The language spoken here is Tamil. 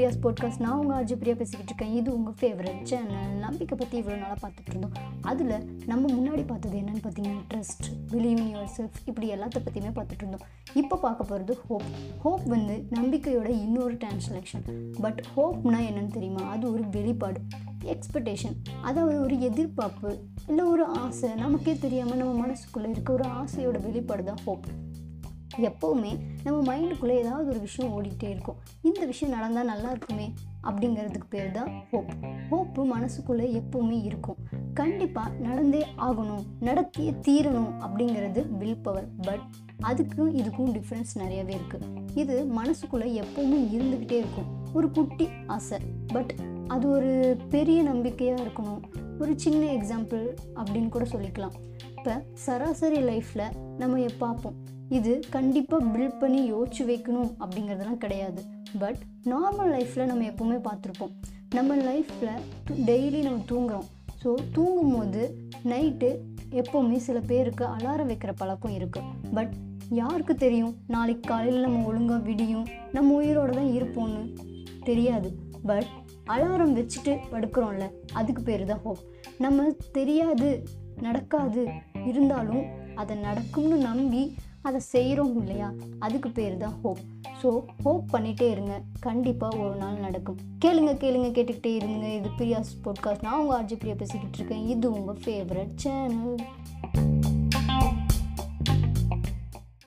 பிரியாஸ் பாட்காஸ்ட் நான் உங்கள் ஆர்ஜி பிரியா பேசிக்கிட்டு இருக்கேன். இது உங்கள் ஃபேவரட் சேனல் நம்பிக்கை பற்றி இவ்வளோ நாளாக பார்த்துட்டு இருந்தோம். அதில் நம்ம முன்னாடி பார்த்தது என்னென்னு பார்த்தீங்கன்னா trust believe in yourself இப்படி எல்லாத்த பற்றியுமே பார்த்துட்டு இருந்தோம். இப்போ பார்க்க போகிறது ஹோப் ஹோப் வந்து நம்பிக்கையோட இன்னொரு டிரான்ஸ்லேஷன் பட் ஹோப்னா என்னன்னு தெரியுமா? அது ஒரு வெளிப்பாடு எக்ஸ்பெக்டேஷன் அதாவது ஒரு எதிர்பார்ப்பு இல்லை ஒரு ஆசை. நமக்கே தெரியாமல் நம்ம மனசுக்குள்ளே இருக்க ஒரு ஆசையோட வெளிப்பாடு தான் ஹோப் எப்போவுமே நம்ம மைண்டுக்குள்ளே ஏதாவது ஒரு விஷயம் ஓடிக்கிட்டே இருக்கும். இந்த விஷயம் நடந்தால் நல்லா இருக்குமே அப்படிங்கிறதுக்கு பேர் தான் ஹோப் ஹோப்பு மனசுக்குள்ளே எப்போவுமே இருக்கும். கண்டிப்பாக நடந்தே ஆகணும் நடத்தியே தீரணும் அப்படிங்கிறது வில் பவர் பட் அதுக்கும் இதுக்கும் டிஃப்ரென்ஸ் நிறையவே இருக்குது இது மனசுக்குள்ளே எப்போவுமே இருந்துக்கிட்டே இருக்கும். ஒரு குட்டி ஆசை. பட் அது ஒரு பெரிய நம்பிக்கையாக இருக்கணும். ஒரு சின்ன எக்ஸாம்பிள் அப்படின்னு கூட சொல்லிக்கலாம். இப்போ சராசரி லைஃப்பில் நம்ம பார்ப்போம்? இது கண்டிப்பாக பில்ட் பண்ணி யோசிச்சு வைக்கணும் அப்படிங்கிறதுலாம் கிடையாது. பட் நார்மல் லைஃப்பில் நம்ம எப்போவுமே பார்த்துருப்போம். நம்ம லைஃப்பில் டெய்லி நம்ம தூங்குறோம். ஸோ தூங்கும் போது நைட்டு எப்போவுமே சில பேருக்கு அலாரம் வைக்கிற பழக்கம் இருக்குது பட் யாருக்கு தெரியும்? நாளைக்கு காலையில் நம்ம ஒழுங்காக விடியும் நம்ம உயிரோடு தான் இருப்போம்னு தெரியாது. பட் அலாரம் வச்சுட்டு படுக்கிறோம்ல அதுக்கு பேர் தான் ஹோப் நம்ம தெரியாது நடக்காது இருந்தாலும் அதை நடக்கும்னு நம்பி அதை செய்கிறோம் இல்லையா அதுக்கு பேர் தான் ஹோப் ஸோ ஹோப் பண்ணிகிட்டே இருங்க. கண்டிப்பாக ஒரு நாள் நடக்கும். கேளுங்க கேளுங்க கேட்டுக்கிட்டே இருங்க. இது பிரியாஸ் பாட்காஸ்ட் நான் உங்கள் ஆர்ஜி பிரியா பேசிக்கிட்டு இருக்கேன். இது உங்கள் ஃபேவரட் சேனல்